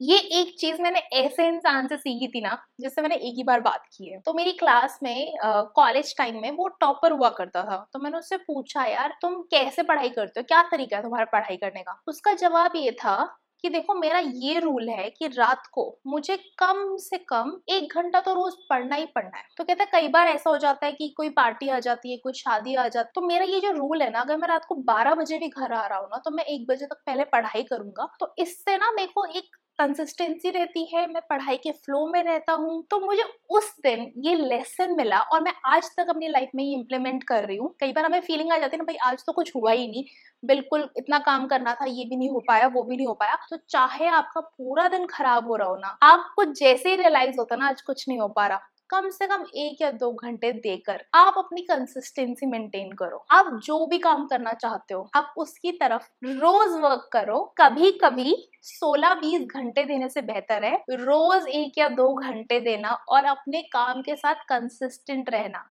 ये एक चीज़ मैंने ऐसे इंसान से सीखी थी ना, जिससे मैंने एक ही बार बात की है। तो मेरी क्लास में कॉलेज टाइम में वो टॉपर हुआ करता था। तो मैंने उससे पूछा, यार, तुम कैसे पढ़ाई करते हो? क्या तरीका है तुम्हारा पढ़ाई करने का? उसका जवाब ये था कि देखो, मेरा ये रूल है कि रात को मुझे कम से कम एक घंटा तो रोज पढ़ना ही पढ़ना है। तो कहता है, कई बार ऐसा हो जाता है कि कोई पार्टी आ जाती है, कोई शादी आ जाती तो मेरा ये जो रूल है ना, अगर मैं रात को बारह बजे भी घर आ रहा हूँ ना तो मैं एक बजे तक पहले पढ़ाई करूँगा। तो इससे ना मेरे को एक कंसिस्टेंसी रहती है, मैं पढ़ाई के फ्लो में रहता हूँ तो मुझे उस दिन ये लेसन मिला और मैं आज तक अपनी लाइफ में ही इम्प्लीमेंट कर रही हूँ। कई बार हमें फीलिंग आ जाती है ना, भाई, आज तो कुछ हुआ ही नहीं, बिल्कुल इतना काम करना था, ये भी नहीं हो पाया, वो भी नहीं हो पाया। तो चाहे आपका पूरा दिन खराब हो रहा हो ना, आपको जैसे ही रियलाइज़ होता ना, आज कुछ नहीं हो पा रहा। कम से कम एक या दो घंटे देकर आप अपनी कंसिस्टेंसी मेंटेन करो। आप जो भी काम करना चाहते हो, आप उसकी तरफ़ रोज वर्क करो। कभी कभी 16-20 घंटे देने से बेहतर है। रोज एक या दो घंटे देना और अपने काम के साथ कंसिस्टेंट रहना।